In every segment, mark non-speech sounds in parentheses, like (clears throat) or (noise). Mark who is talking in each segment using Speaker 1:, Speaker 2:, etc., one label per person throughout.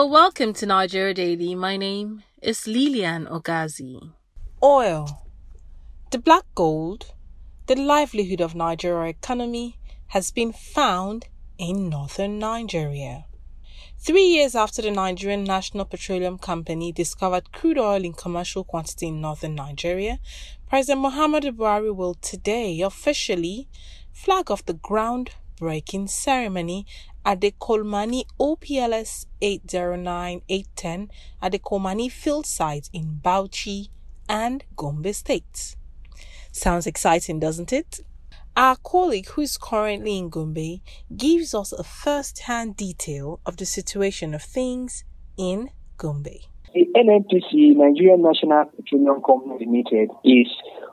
Speaker 1: are welcome to Nigeria Daily. My name is Lilian Ogazi.
Speaker 2: Oil. The black gold, the livelihood of Nigeria economy, has been found in northern Nigeria. Three years after the Nigerian National Petroleum Company discovered crude oil in commercial quantity in northern Nigeria, President Muhammadu Buhari will today officially flag off the groundbreaking ceremony at the Kolmani OPLS 809-810 at the Kolmani field site in Bauchi and Gombe states. Sounds exciting, doesn't it? Our colleague, who is currently in Gombe, gives us a first hand detail of the situation of things in Gombe.
Speaker 3: The NNPC, Nigerian National Petroleum Company Limited, is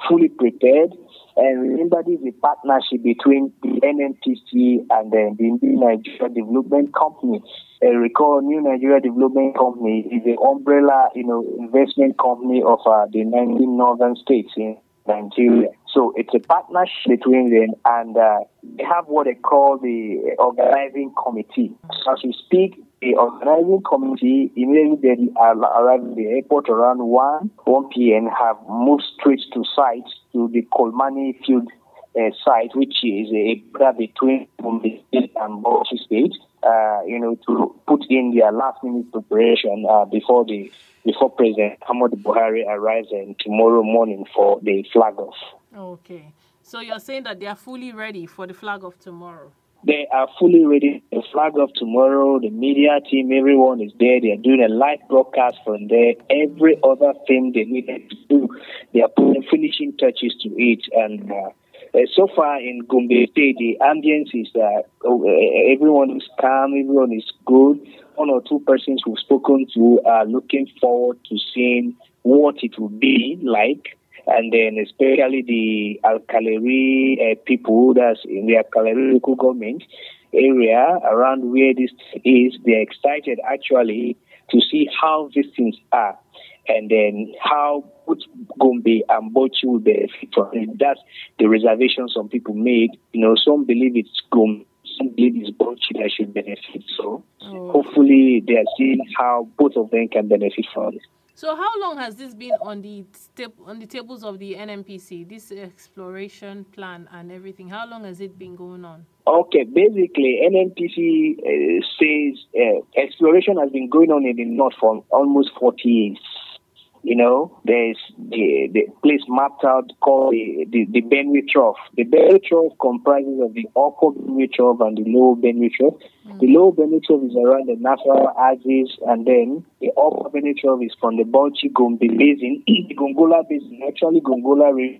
Speaker 3: fully prepared. And remember, this is a partnership between the NNPC and the New Nigeria Development Company. Uh, recall, New Nigeria Development Company is the umbrella, you know, investment company of uh, the 19 northern states in Nigeria. So it's a partnership between them, and uh, they have what they call the organizing committee. As we speak, the organizing committee immediately they arrive at the airport around 1, 1 p.m. have moved straight to site to the Kolmani field uh, site, which is a border between Gombe State and Bauchi State, uh, you know, to put in their last minute preparation uh, before the before President Muhammadu Buhari arrives in tomorrow morning for the flag off.
Speaker 1: Okay. So you're saying that they are fully ready for the flag off tomorrow?
Speaker 3: They are fully ready. The flag of tomorrow, the media team, everyone is there. They are doing a live broadcast from there. Every other thing they needed to do, they are putting finishing touches to it. And uh, uh, so far in Gombe State, the ambience is that uh, everyone is calm, everyone is good. One or two persons we've spoken to are looking forward to seeing what it will be like and then especially the Alkaleri uh, people that's in the Alkaleri local government area around where this is, they're excited actually to see how these things are and then how both Gombe and Bauchi will benefit from it. That's the reservation some people made. You know, some believe it's Gombe, some believe it's Bauchi that should benefit. So oh. hopefully they are seeing how both of them can benefit from it.
Speaker 1: So how long has this been on the on the tables of the NNPC? This exploration plan and everything. How long has it been going on?
Speaker 3: Okay, basically, NNPC uh, says uh, exploration has been going on in the north for almost 40 years. You know, there's the, the place mapped out called the, the, the Benue Trough. The Benue Trough comprises of the upper Benue Trough and the lower Benue Trough. Mm. The lower Benue Trough is around the Nasarawa axis, and then the upper Benue Trough is from the Bauchi Gombe Basin, (clears throat) the Gongola Basin, actually Gongola River,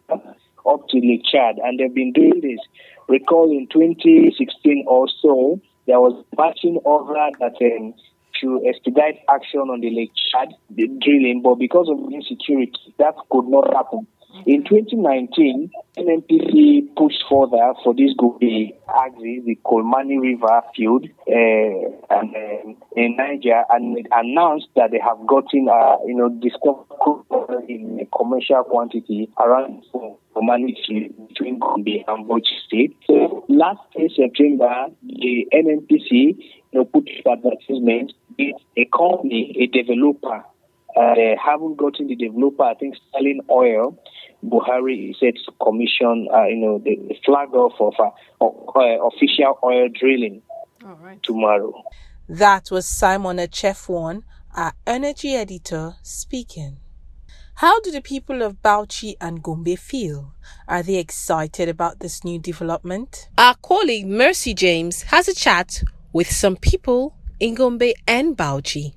Speaker 3: up to Lake Chad. And they've been doing this. Recall in 2016 or so, there was marching over that um, to expedite action on the Lake Chad the drilling, but because of insecurity, that could not happen. In 2019, NNPC pushed further for this Gombe axis, the Kolmani River field, uh, and uh, in Niger, and announced that they have gotten, uh, you know, discovered in a commercial quantity around Kolmani field between Gombe and Bauchi State. So last September, the NNPC, you know, put advertisement a company, a developer, uh, they haven't gotten the developer, I think, selling oil. Buhari said to commission, uh, you know, the, the flag off of uh, uh, official oil drilling tomorrow.
Speaker 2: That was Simon Echewofun, our energy editor, speaking. How do the people of Bauchi and Gombe feel? Are they excited about this new development? Our colleague Mercy James has a chat with some people in Gombe and Bauchi.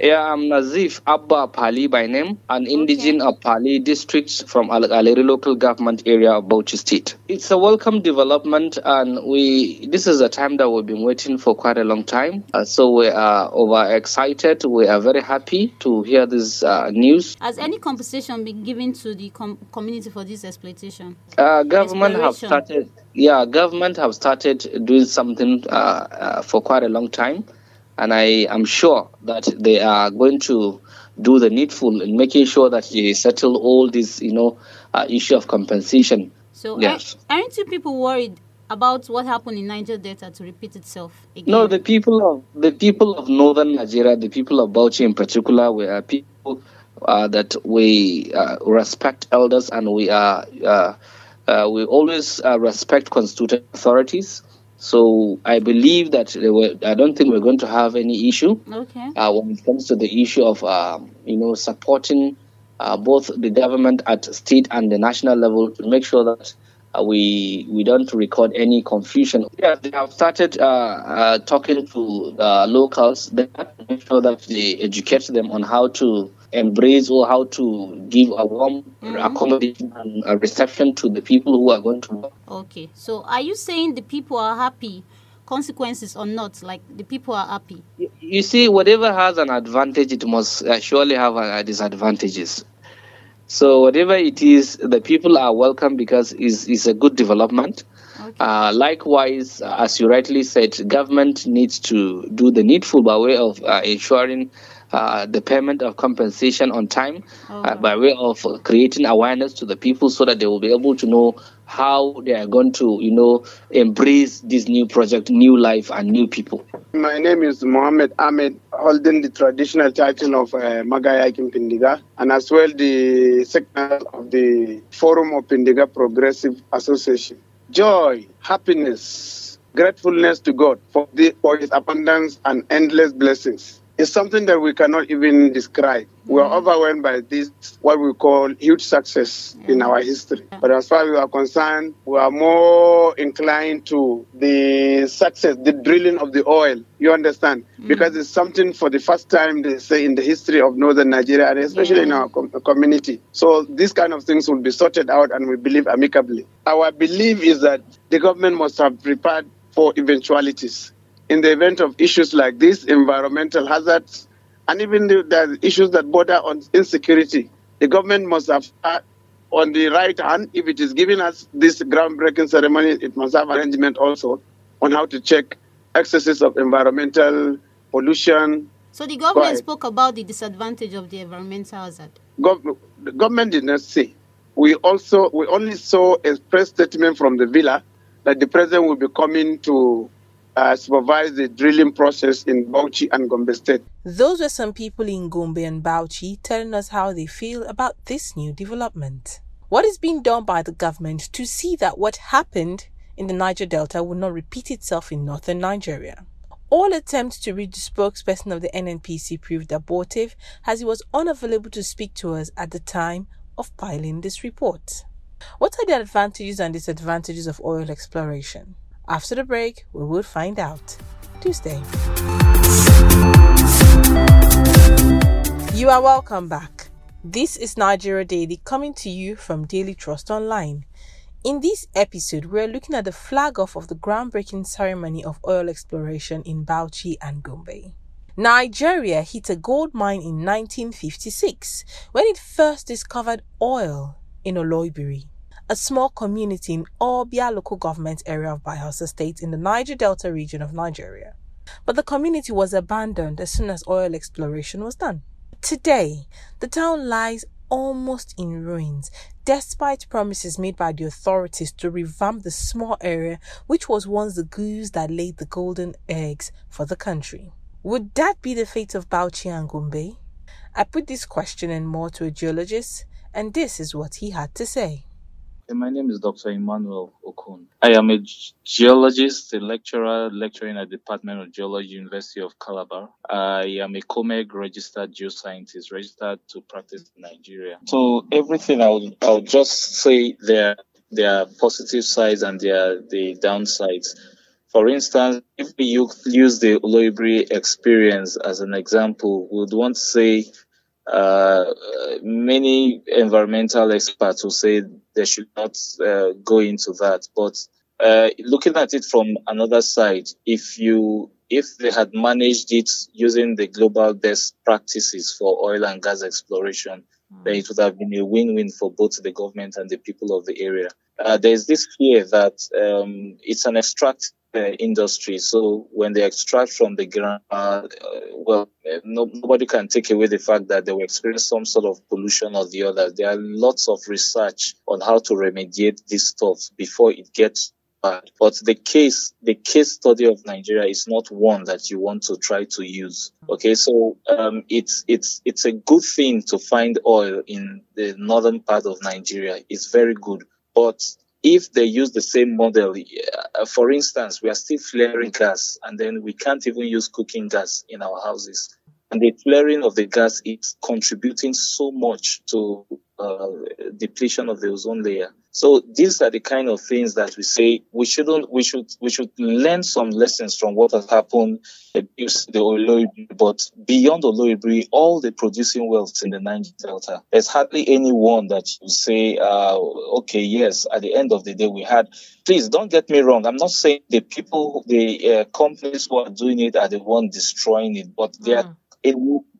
Speaker 4: Yeah, I'm Nazif Abba Pali by name, an indigenous okay. of Pali district from Alkaleri local government area of Bauchi State. It's a welcome development, and we this is a time that we've been waiting for quite a long time. Uh, so we are overexcited. We are very happy to hear this uh, news.
Speaker 5: Has any compensation been given to the com- community for this exploitation?
Speaker 4: Uh, government have started. Yeah, government have started doing something uh, uh, for quite a long time and I am sure that they are going to do the needful in making sure that they settle all this, you know, uh, issue of compensation.
Speaker 5: So, yes. aren't you people worried about what happened in Niger Delta to repeat itself again?
Speaker 4: No, the people of the people of northern Nigeria, the people of Bauchi in particular, we are people uh, that we uh, respect elders and we are uh, uh we always uh, respect constituted authorities. So I believe that were, I don't think we're going to have any issue
Speaker 5: okay.
Speaker 4: Uh, when it comes to the issue of um, you know supporting both the government at state and the national level to make sure that uh, we we don't record any confusion. Yeah, they have started uh, uh, talking to locals. They have to make sure that they educate them on how to embrace or how to give a warm mm-hmm. accommodation and a reception to the people who are going to work.
Speaker 5: Okay, so are you saying the people are happy? consequences or not like the people are happy
Speaker 4: you see whatever has an advantage it must uh, surely have uh, disadvantages so whatever it is, the people are welcome because it's, it's a good development. Okay. Uh, likewise, as you rightly said, government needs to do the needful by way of uh, ensuring uh, the payment of compensation on time uh, by way of creating awareness to the people so that they will be able to know how they are going to, you know, embrace this new project, new life, and new people.
Speaker 6: My name is Mohammed Ahmed, holding the traditional title of uh, Magaya Pindiga, and as well the secretary of the Forum of Pindiga Progressive Association. Joy, happiness, gratefulness to God for, the, for His abundance and endless blessings is something that we cannot even describe. We are mm. overwhelmed by this, what we call huge success in our history. But as far as we are concerned, we are more inclined to the success, the drilling of the oil. You understand? Mm. Because it's something for the first time, they say, in the history of northern Nigeria, and especially yeah. in our com- community. So these kind of things will be sorted out, and we believe amicably. Our belief is that the government must have prepared for eventualities in the event of issues like this, environmental hazards, and even the, the issues that border on insecurity, the government must have, uh, on the right hand, if it is giving us this groundbreaking ceremony, it must have arrangement also on how to check excesses of environmental pollution.
Speaker 5: So the government spoke about the disadvantage of the environmental hazard.
Speaker 6: Gov- the government did not say. We also we only saw a press statement from the villa that the president will be coming to uh, supervise the drilling process in Bauchi and Gombe State.
Speaker 2: Those were some people in Gombe and Bauchi telling us how they feel about this new development. What is being done by the government to see that what happened in the Niger Delta will not repeat itself in northern Nigeria? All attempts to reach the spokesperson of the NNPC proved abortive as he was unavailable to speak to us at the time of filing this report. What are the advantages and disadvantages of oil exploration? After the break, we will find out. Tuesday. You are welcome back. This is Nigeria Daily coming to you from Daily Trust Online. In this episode, we're looking at the flag off of the groundbreaking ceremony of oil exploration in Bauchi and Gombe. Nigeria hit a gold mine in 1956 when it first discovered oil in Oloibiri a small community in Ogbia local government area of Bayelsa State in the Niger Delta region of Nigeria. But the community was abandoned as soon as oil exploration was done. Today, the town lies almost in ruins, despite promises made by the authorities to revamp the small area which was once the goose that laid the golden eggs for the country. Would that be the fate of Bauchi and? I put this question and more to a geologist, and this is what he had to say.
Speaker 7: My name is Dr. Emmanuel Okon. I am a geologist, a lecturer lecturing at the Department of Geology, University of Calabar. I am a COMEG registered geoscientist, registered to practice in Nigeria. So everything I'll, I'll just say there, there are positive sides and there are the downsides. For instance, if we use the Oloibiri experience as an example, we would want to say uh, many environmental experts will say they should not uh, go into that. But uh, looking at it from another side, if you if they had managed it using the global best practices for oil and gas exploration, mm. then it would have been a win-win for both the government and the people of the area. Uh, there's this fear that um, it's an extract industry. So when they extract from the ground, uh, well, no, nobody can take away the fact that they will experience some sort of pollution or the other. There are lots of research on how to remediate this stuff before it gets bad. But the case, the case study of Nigeria is not one that you want to try to use. Okay, so um, it's it's it's a good thing to find oil in the northern part of Nigeria. It's very good, but if they use the same model, uh, for instance, we are still flaring gas, and then we can't even use cooking gas in our houses. And the flaring of the gas is contributing so much to uh, depletion of the ozone layer. So these are the kind of things that we say we shouldn't, we should, we should learn some lessons from what has happened, abuse the Oloibiri, but beyond Oloibiri, all the producing wells in the Niger Delta, there's hardly anyone that you say, uh, okay, yes, at the end of the day, we had, please don't get me wrong. I'm not saying the people, the uh, companies who are doing it are the one destroying it, but they are, mm.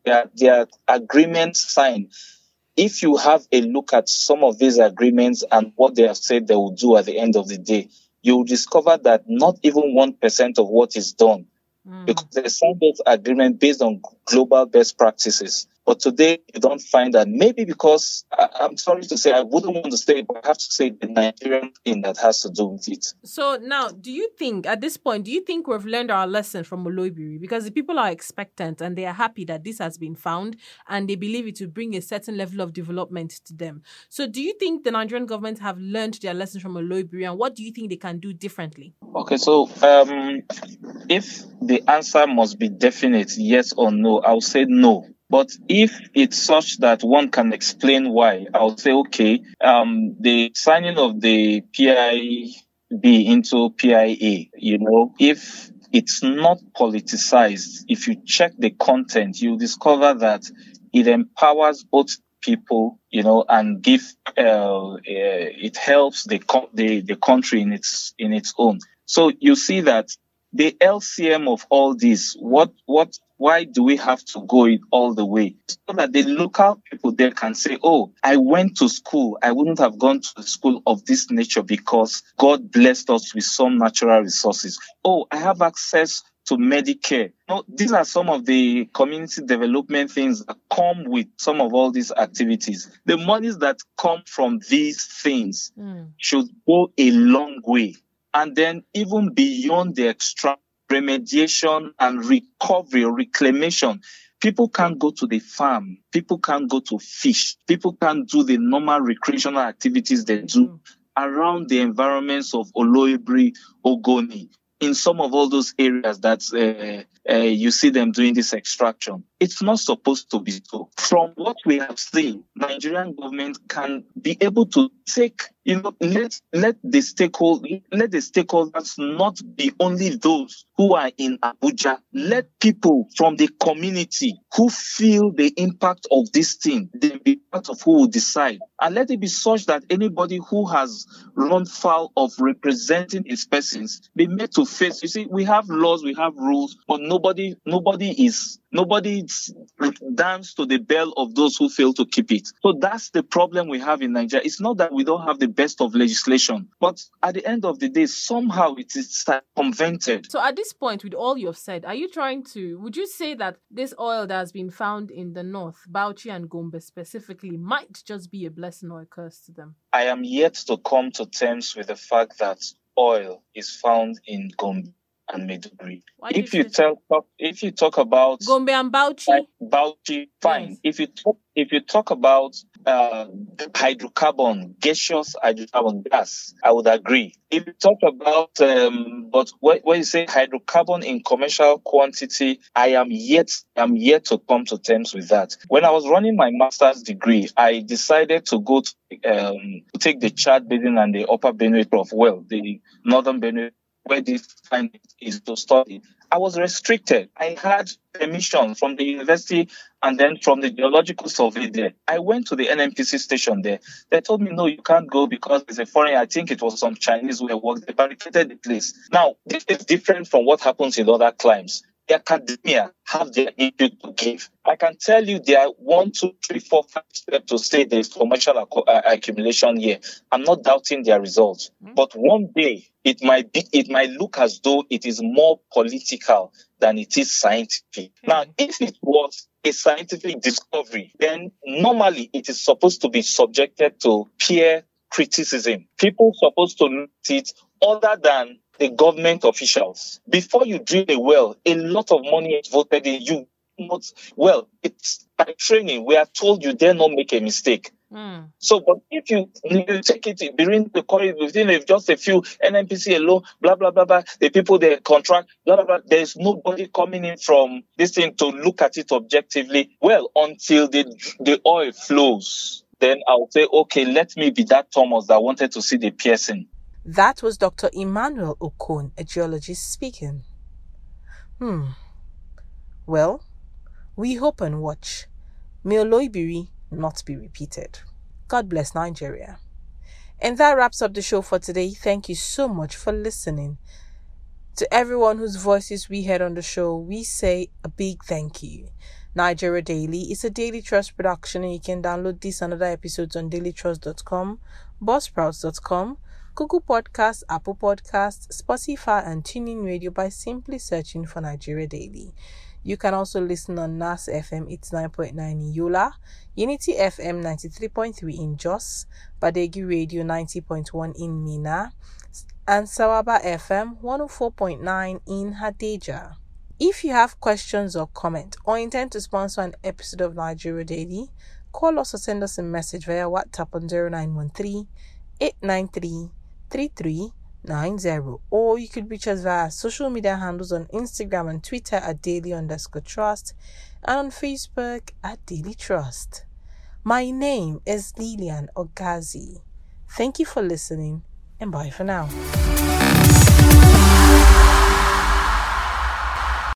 Speaker 7: Their, their agreement signed if you have a look at some of these agreements and what they have said they will do at the end of the day, you will discover that not even 1% of what is done. Mm. Because they signed those agreement based on global best practices. But today, you don't find that. Maybe because I, am sorry to say, I wouldn't want to say, but I have to say the Nigerian thing that has to do with it.
Speaker 1: So now, do you think at this point, do you think we've learned our lesson from Oloibiri? Because the people are expectant and they are happy that this has been found, and they believe it will bring a certain level of development to them. So, do you think the Nigerian government have learned their lesson from Oloibiri, and what do you think they can do differently?
Speaker 7: Okay, so um, if the answer must be definite, yes or no, I'll say no but if it's such that one can explain why, I'll say, okay, um, the signing of the PIB into PIA, you know, if it's not politicized, if you check the content, you discover that it empowers both people, you know, and give uh, uh, it helps the, co- the the country in its in its own. So you see that the LCM of all this, what what why do we have to go it all the way? So that the local people there can say, oh, I went to school. I wouldn't have gone to a school of this nature because God blessed us with some natural resources. Oh, I have access to Medicare. No, these are some of the community development things that come with some of all these activities. The monies that come from these things mm. should go a long way. And then even beyond the extra remediation and recovery or reclamation. People can't go to the farm. People can't go to fish. People can't do the normal recreational activities they do mm. around the environments of Oloibiri, Ogoni, in some of all those areas that uh, uh, you see them doing this extraction. It's not supposed to be so. From what we have seen, Nigerian government can be able to take you know, let let the stakeholders let the stakeholders not be only those who are in Abuja. Let people from the community who feel the impact of this thing, they be part of who will decide. And let it be such that anybody who has run foul of representing his persons be made to face. You see, we have laws, we have rules, but nobody nobody is Nobody dance to the bell of those who fail to keep it. So that's the problem we have in Nigeria. It's not that we don't have the best of legislation, but at the end of the day, somehow it is circumvented.
Speaker 1: So at this point, with all you've said, are you trying to, would you say that this oil that has been found in the north, Bauchi and Gombe specifically, might just be a blessing or a curse to them?
Speaker 7: I am yet to come to terms with the fact that oil is found in Gombe and Maiduguri. If you tell, talk, if you talk about
Speaker 1: Gombe and Bauchi,
Speaker 7: Bauchi, fine. Yes. If you talk, if you talk about uh, hydrocarbon, gaseous hydrocarbon gas, I would agree. If you talk about, um, but when, you say hydrocarbon in commercial quantity, I am yet, I'm yet to come to terms with that. When I was running my master's degree, I decided to go to, um, take the Chad Basin and the Upper Benue of well, the Northern Benue where this time is to study, I was restricted. I had permission from the university and then from the geological survey there. I went to the NNPC station there. They told me, no, you can't go because it's a foreign. I think it was some Chinese who had worked. They barricaded the place. Now, this is different from what happens in other climes the academia have their input to give. I can tell you there are one, two, three, four, five steps to say there's commercial uh, accumulation here. I'm not doubting their results, mm-hmm. but one day it might be, it might look as though it is more political than it is scientific. Mm-hmm. Now, if it was a scientific discovery, then normally it is supposed to be subjected to peer criticism. People supposed to look at it other than the government officials. Before you drill a well, a lot of money is voted in. You not well, it's by training. We are told you dare not make a mistake. Mm. So, but if you, you take it during the corridor within just a few NNPC alone, blah blah blah blah, the people they contract, blah blah blah. There's nobody coming in from this thing to look at it objectively. Well, until the the oil flows, then I'll say, okay, let me be that Thomas that wanted to see the piercing.
Speaker 2: That was Dr. Emmanuel Okon, a geologist, speaking. Hmm. Well, we hope and watch. May Oloibiri not be repeated. God bless Nigeria. And that wraps up the show for today. Thank you so much for listening. To everyone whose voices we heard on the show, we say a big thank you. Nigeria Daily is a Daily Trust production, and you can download this and other episodes on dailytrust.com, buzzsprouts.com, Google Podcasts, Apple Podcasts, Spotify, and TuneIn Radio by simply searching for Nigeria Daily. You can also listen on NAS FM 89.9 in Yola, Unity FM 93.3 in Jos, Badeggi Radio 90.1 in Minna, and Sawaba FM 104.9 in Hadejia. If you have questions or comment or intend to sponsor an episode of Nigeria Daily, call us or send us a message via WhatsApp on 0913 893 3390 or you could reach us via social media handles on Instagram and Twitter at daily underscore trust and on Facebook at Daily Trust. My name is Lilian Ogazi. Thank you for listening and bye for now.